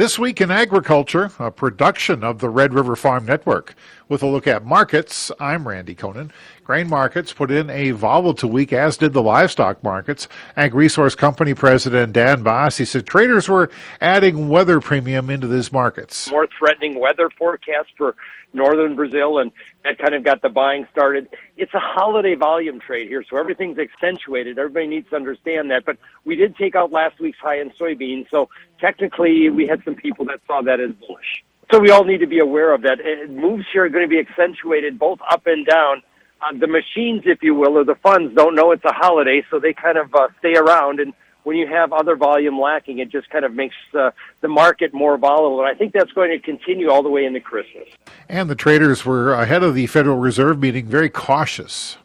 This week in agriculture, a production of the Red River Farm Network. With a look at markets, I'm Randy Koenen. Grain markets put in a volatile week, as did the livestock markets. Ag Resource Company President Dan Basse, He said traders were adding weather premium into these markets. More threatening weather forecast for northern Brazil, and that kind of got the buying started. It's a holiday volume trade here, so everything's accentuated. Everybody needs to understand that. But we did take out last week's high in soybeans, so technically we had some people that saw that as bullish. So we all need to be aware of that. It, moves here are going to be accentuated both up and down. Uh, the machines, if you will, or the funds don't know it's a holiday, so they kind of uh, stay around and when you have other volume lacking, it just kind of makes uh, the market more volatile. And I think that's going to continue all the way into Christmas. And the traders were ahead of the Federal Reserve meeting very cautious.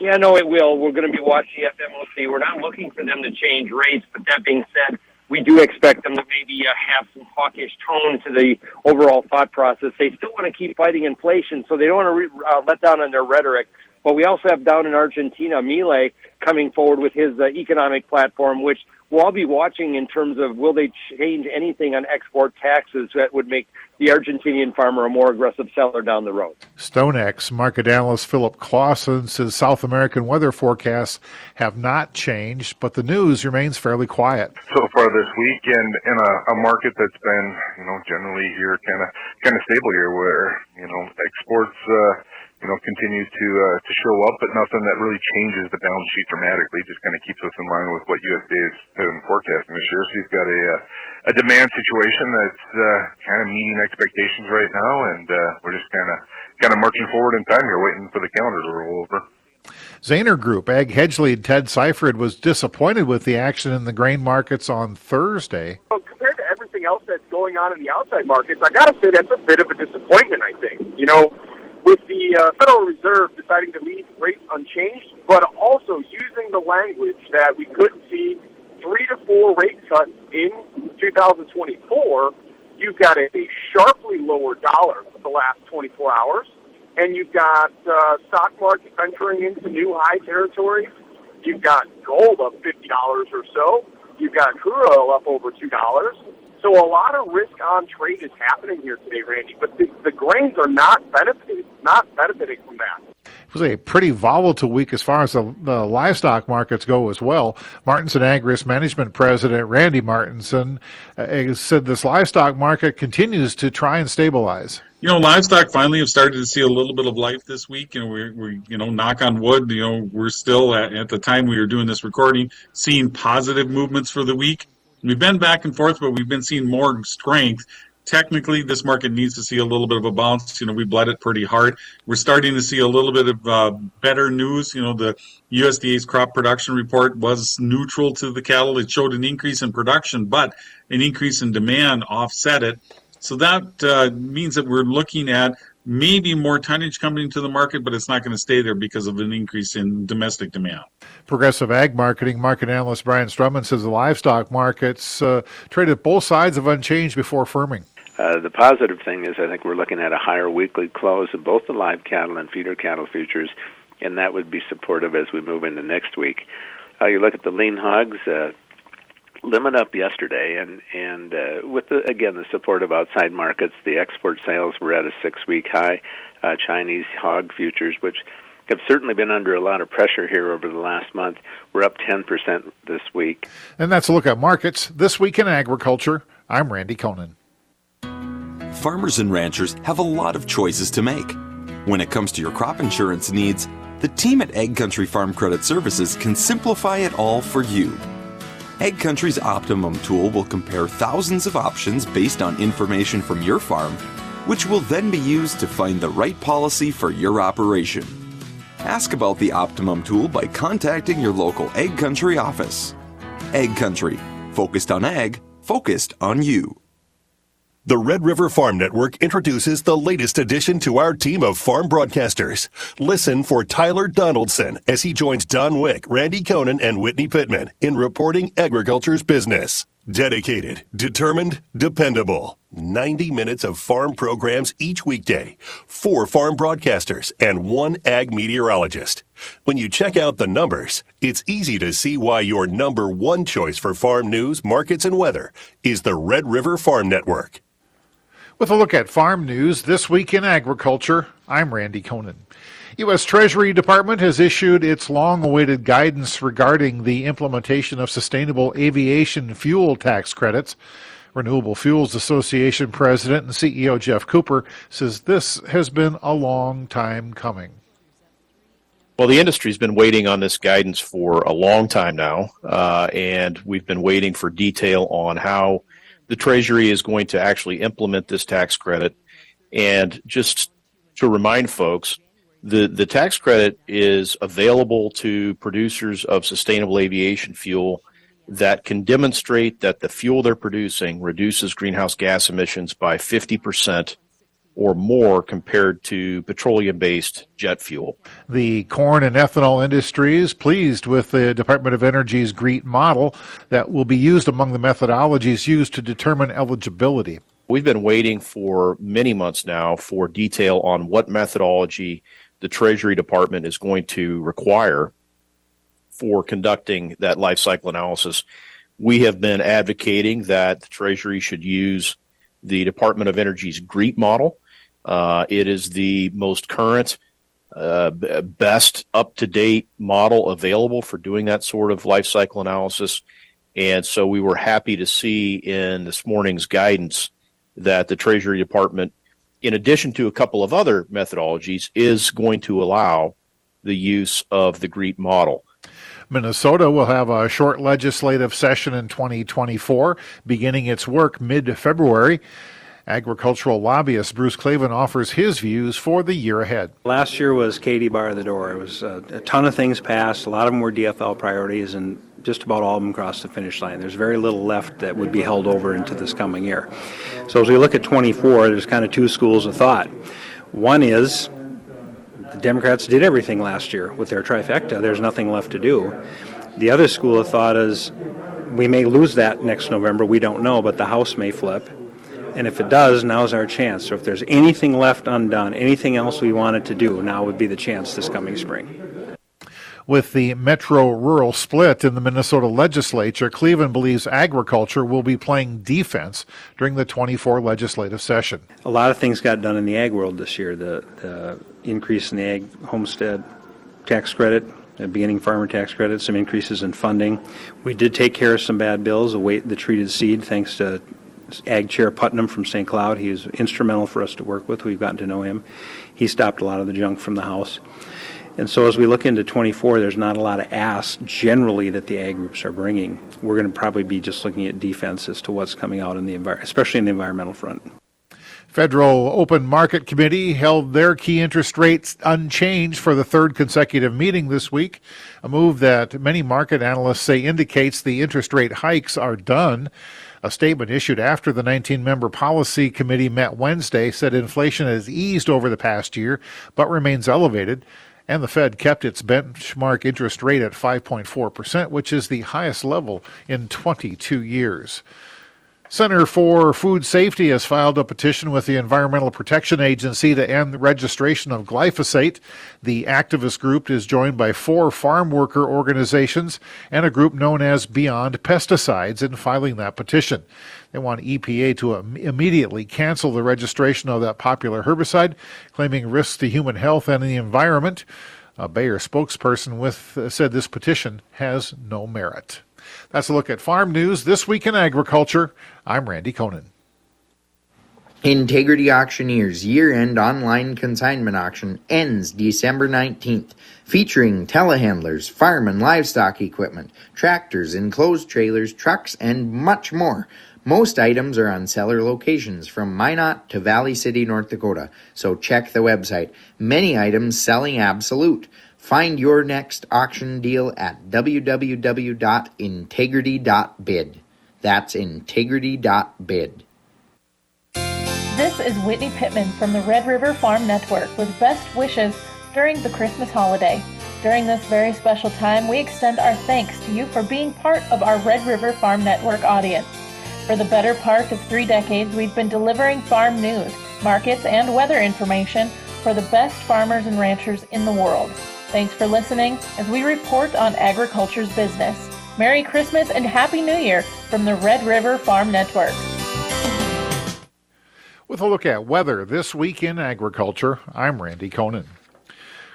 Yeah, no, it will. We're going to be watching the FOMC. We're not looking for them to change rates, but that being said, we do expect them to maybe uh, have some hawkish tone to the overall thought process. They still want to keep fighting inflation, so they don't want to re- uh, let down on their rhetoric. But we also have down in Argentina, Milei coming forward with his uh, economic platform, which we'll all be watching in terms of will they change anything on export taxes that would make the Argentinian farmer a more aggressive seller down the road. StoneX market analyst Philip Clausen says South American weather forecasts have not changed, but the news remains fairly quiet. So far this week, and in a, a market that's been, you know, generally here kind of kind of stable here, where you know exports. Uh, you know, continues to uh, to show up, but nothing that really changes the balance sheet dramatically. Just kind of keeps us in line with what USDA has been forecasting this year. So you've got a uh, a demand situation that's uh, kind of meeting expectations right now, and uh, we're just kind of kind of marching forward in time here, waiting for the calendar to roll over. Zaner Group, Ag hedge lead Ted Seifert was disappointed with the action in the grain markets on Thursday. Well, compared to everything else that's going on in the outside markets, I got to say that's a bit of a disappointment. I think you know with the uh, Federal Reserve deciding to leave rates unchanged, but also using the language that we could see three to four rate cuts in 2024, you've got a, a sharply lower dollar for the last 24 hours, and you've got uh, stock market entering into new high territory. You've got gold up $50 or so. You've got crude oil up over $2. So a lot of risk on trade is happening here today, Randy. But the, the grains are not benefiting, not benefiting from that. It was a pretty volatile week as far as the, the livestock markets go as well. Martinson Ag Risk Management President Randy Martinson uh, said this livestock market continues to try and stabilize you know, livestock finally have started to see a little bit of life this week. And we're, we you know, knock on wood, you know, we're still at, at the time we were doing this recording, seeing positive movements for the week. We've been back and forth, but we've been seeing more strength. Technically, this market needs to see a little bit of a bounce. You know, we bled it pretty hard. We're starting to see a little bit of uh, better news. You know, the USDA's crop production report was neutral to the cattle. It showed an increase in production, but an increase in demand offset it. So that uh, means that we're looking at maybe more tonnage coming to the market, but it's not going to stay there because of an increase in domestic demand. Progressive Ag Marketing market analyst Brian Strumman says the livestock markets uh, traded both sides of unchanged before firming. Uh, the positive thing is I think we're looking at a higher weekly close of both the live cattle and feeder cattle futures, and that would be supportive as we move into next week. Uh, you look at the lean hogs, uh, limit up yesterday, and and uh, with the, again the support of outside markets, the export sales were at a six-week high. Uh, Chinese hog futures, which have certainly been under a lot of pressure here over the last month, we're up 10% this week. And that's a look at markets this week in agriculture. I'm Randy Koenen. Farmers and ranchers have a lot of choices to make. When it comes to your crop insurance needs, the team at Ag Country Farm Credit Services can simplify it all for you. Ag Country's Optimum tool will compare thousands of options based on information from your farm, which will then be used to find the right policy for your operation. Ask about the Optimum tool by contacting your local Ag Country office. Ag Country, focused on ag, focused on you. The Red River Farm Network introduces the latest addition to our team of farm broadcasters. Listen for Tyler Donaldson as he joins Don Wick, Randy Koenen, and Whitney Pittman in reporting agriculture's business. Dedicated, determined, dependable. 90 minutes of farm programs each weekday. Four farm broadcasters and one ag meteorologist. When you check out the numbers, it's easy to see why your number one choice for farm news, markets, and weather is the Red River Farm Network. With a look at farm news this week in agriculture, I'm Randy Koenen. U.S. Treasury Department has issued its long-awaited guidance regarding the implementation of sustainable aviation fuel tax credits. Renewable Fuels Association President and CEO Geoff Cooper says this has been a long time coming. Well, the industry's been waiting on this guidance for a long time now, uh, and we've been waiting for detail on how the Treasury is going to actually implement this tax credit. And just to remind folks, the, the tax credit is available to producers of sustainable aviation fuel that can demonstrate that the fuel they're producing reduces greenhouse gas emissions by 50% or more compared to petroleum based jet fuel. The corn and ethanol industry is pleased with the Department of Energy's GREET model that will be used among the methodologies used to determine eligibility. We've been waiting for many months now for detail on what methodology the Treasury Department is going to require for conducting that life cycle analysis. We have been advocating that the Treasury should use the Department of Energy's GREET model. Uh, it is the most current, uh, best up to date model available for doing that sort of life cycle analysis. And so we were happy to see in this morning's guidance that the Treasury Department in addition to a couple of other methodologies, is going to allow the use of the GREET model. Minnesota will have a short legislative session in 2024, beginning its work mid February. Agricultural lobbyist Bruce Kleven offers his views for the year ahead. Last year was Katie bar the door. It was a, a ton of things passed. A lot of them were DFL priorities, and just about all of them crossed the finish line. There's very little left that would be held over into this coming year. So as we look at 24, there's kind of two schools of thought. One is the Democrats did everything last year with their trifecta. There's nothing left to do. The other school of thought is we may lose that next November. We don't know, but the House may flip. And if it does, now's our chance. So if there's anything left undone, anything else we wanted to do, now would be the chance this coming spring. With the metro rural split in the Minnesota legislature, Kleven believes agriculture will be playing defense during the 24 legislative session. A lot of things got done in the ag world this year. The, the increase in the ag homestead tax credit, the beginning farmer tax credit, some increases in funding. We did take care of some bad bills, the the treated seed, thanks to Ag Chair Putnam from St. Cloud. He was instrumental for us to work with. We've gotten to know him. He stopped a lot of the junk from the House. And so as we look into 24, there's not a lot of asks generally that the ag groups are bringing. We're going to probably be just looking at defense as to what's coming out in the environment, especially in the environmental front. Federal Open Market Committee held their key interest rates unchanged for the third consecutive meeting this week, a move that many market analysts say indicates the interest rate hikes are done. A statement issued after the 19 member policy committee met Wednesday said inflation has eased over the past year but remains elevated and the Fed kept its benchmark interest rate at 5.4%, which is the highest level in 22 years. Center for Food Safety has filed a petition with the Environmental Protection Agency to end the registration of glyphosate. The activist group is joined by four farm worker organizations and a group known as Beyond Pesticides in filing that petition. They want EPA to Im- immediately cancel the registration of that popular herbicide, claiming risks to human health and the environment. A Bayer spokesperson with uh, said this petition has no merit. That's a look at farm news this week in agriculture. I'm Randy Koenen. Integrity Auctioneers year-end online consignment auction ends December 19th, featuring telehandlers, farm and livestock equipment, tractors, enclosed trailers, trucks, and much more. Most items are on seller locations from Minot to Valley City, North Dakota, so check the website. Many items selling absolute. Find your next auction deal at www.integrity.bid. That's integrity.bid. This is Whitney Pittman from the Red River Farm Network with best wishes during the Christmas holiday. During this very special time, we extend our thanks to you for being part of our Red River Farm Network audience. For the better part of three decades, we've been delivering farm news, markets, and weather information for the best farmers and ranchers in the world. Thanks for listening as we report on agriculture's business. Merry Christmas and Happy New Year from the Red River Farm Network. With a look at weather this week in agriculture, I'm Randy Koenen.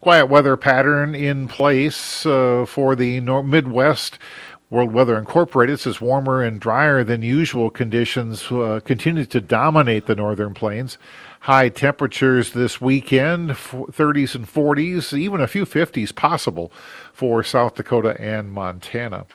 Quiet weather pattern in place uh, for the Midwest World Weather Incorporated says warmer and drier than usual conditions uh, continue to dominate the northern plains. High temperatures this weekend, 30s and 40s, even a few 50s possible for South Dakota and Montana.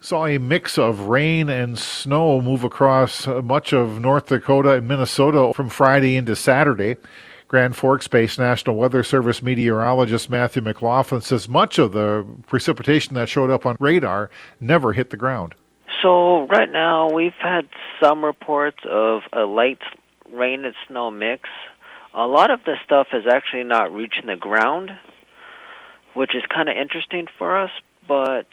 Saw a mix of rain and snow move across uh, much of North Dakota and Minnesota from Friday into Saturday. Grand Forks based National Weather Service meteorologist Matthew McLaughlin says much of the precipitation that showed up on radar never hit the ground. So, right now, we've had some reports of a light rain and snow mix. A lot of the stuff is actually not reaching the ground, which is kind of interesting for us, but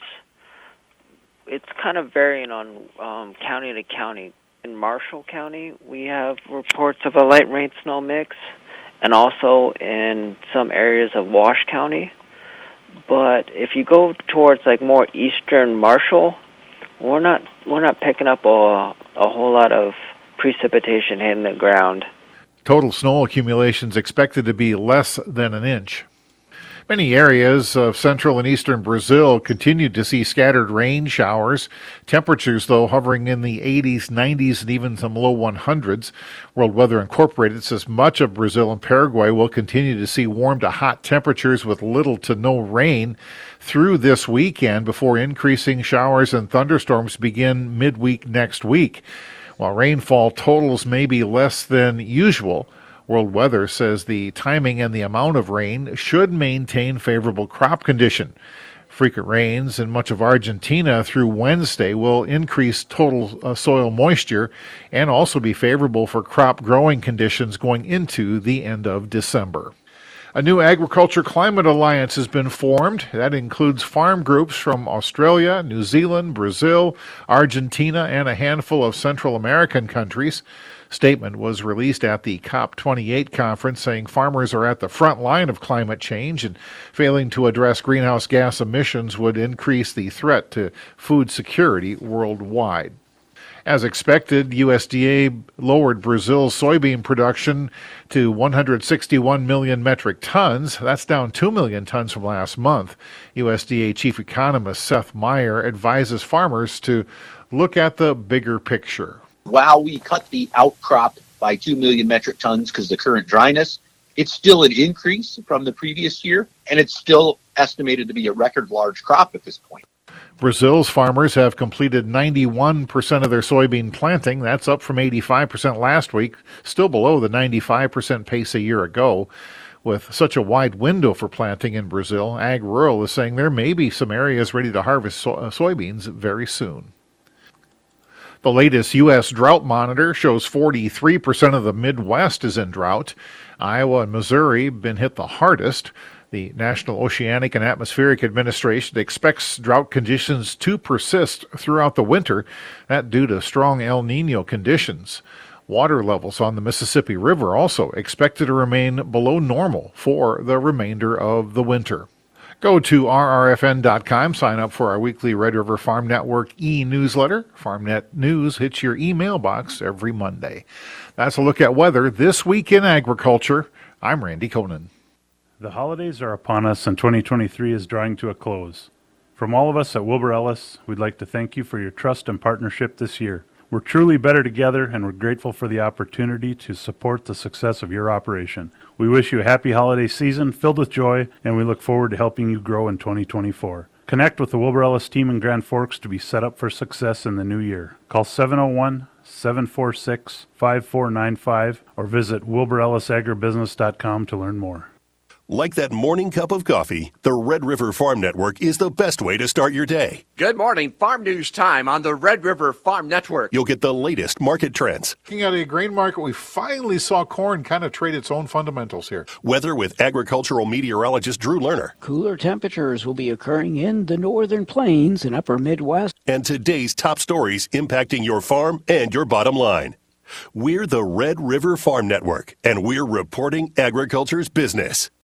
it's kind of varying on um, county to county. In Marshall County, we have reports of a light rain snow mix and also in some areas of Walsh County. But if you go towards like more eastern Marshall, we're not we're not picking up a a whole lot of precipitation hitting the ground. Total snow accumulation is expected to be less than an inch. Many areas of central and eastern Brazil continued to see scattered rain showers. Temperatures, though, hovering in the 80s, 90s, and even some low 100s. World Weather Incorporated says much of Brazil and Paraguay will continue to see warm to hot temperatures with little to no rain through this weekend before increasing showers and thunderstorms begin midweek next week. While rainfall totals may be less than usual, World Weather says the timing and the amount of rain should maintain favorable crop condition. Frequent rains in much of Argentina through Wednesday will increase total uh, soil moisture and also be favorable for crop growing conditions going into the end of December. A new agriculture climate alliance has been formed. That includes farm groups from Australia, New Zealand, Brazil, Argentina, and a handful of Central American countries statement was released at the COP28 conference saying farmers are at the front line of climate change and failing to address greenhouse gas emissions would increase the threat to food security worldwide. As expected, USDA lowered Brazil's soybean production to 161 million metric tons. That's down 2 million tons from last month. USDA chief economist Seth Meyer advises farmers to look at the bigger picture while we cut the outcrop by 2 million metric tons because the current dryness, it's still an increase from the previous year, and it's still estimated to be a record large crop at this point. Brazil's farmers have completed 91% of their soybean planting. That's up from 85% last week, still below the 95% pace a year ago. With such a wide window for planting in Brazil, Ag Rural is saying there may be some areas ready to harvest so- uh, soybeans very soon. The latest U.S. drought monitor shows 43% of the Midwest is in drought. Iowa and Missouri have been hit the hardest. The National Oceanic and Atmospheric Administration expects drought conditions to persist throughout the winter, that due to strong El Nino conditions. Water levels on the Mississippi River also expected to remain below normal for the remainder of the winter. Go to rrfn.com, sign up for our weekly Red River Farm Network e newsletter. FarmNet News hits your email box every Monday. That's a look at weather this week in agriculture. I'm Randy Koenen. The holidays are upon us, and 2023 is drawing to a close. From all of us at Wilbur Ellis, we'd like to thank you for your trust and partnership this year. We're truly better together, and we're grateful for the opportunity to support the success of your operation. We wish you a happy holiday season filled with joy, and we look forward to helping you grow in 2024. Connect with the Wilbur Ellis team in Grand Forks to be set up for success in the new year. Call 701 746 5495 or visit wilburellisagribusiness.com to learn more. Like that morning cup of coffee, the Red River Farm Network is the best way to start your day. Good morning, Farm News Time on the Red River Farm Network. You'll get the latest market trends, Looking at a grain market, we finally saw corn kind of trade its own fundamentals here. weather with agricultural meteorologist Drew Lerner, Cooler temperatures will be occurring in the northern plains and upper Midwest. and today's top stories impacting your farm and your bottom line. We're the Red River Farm Network, and we're reporting agriculture's business.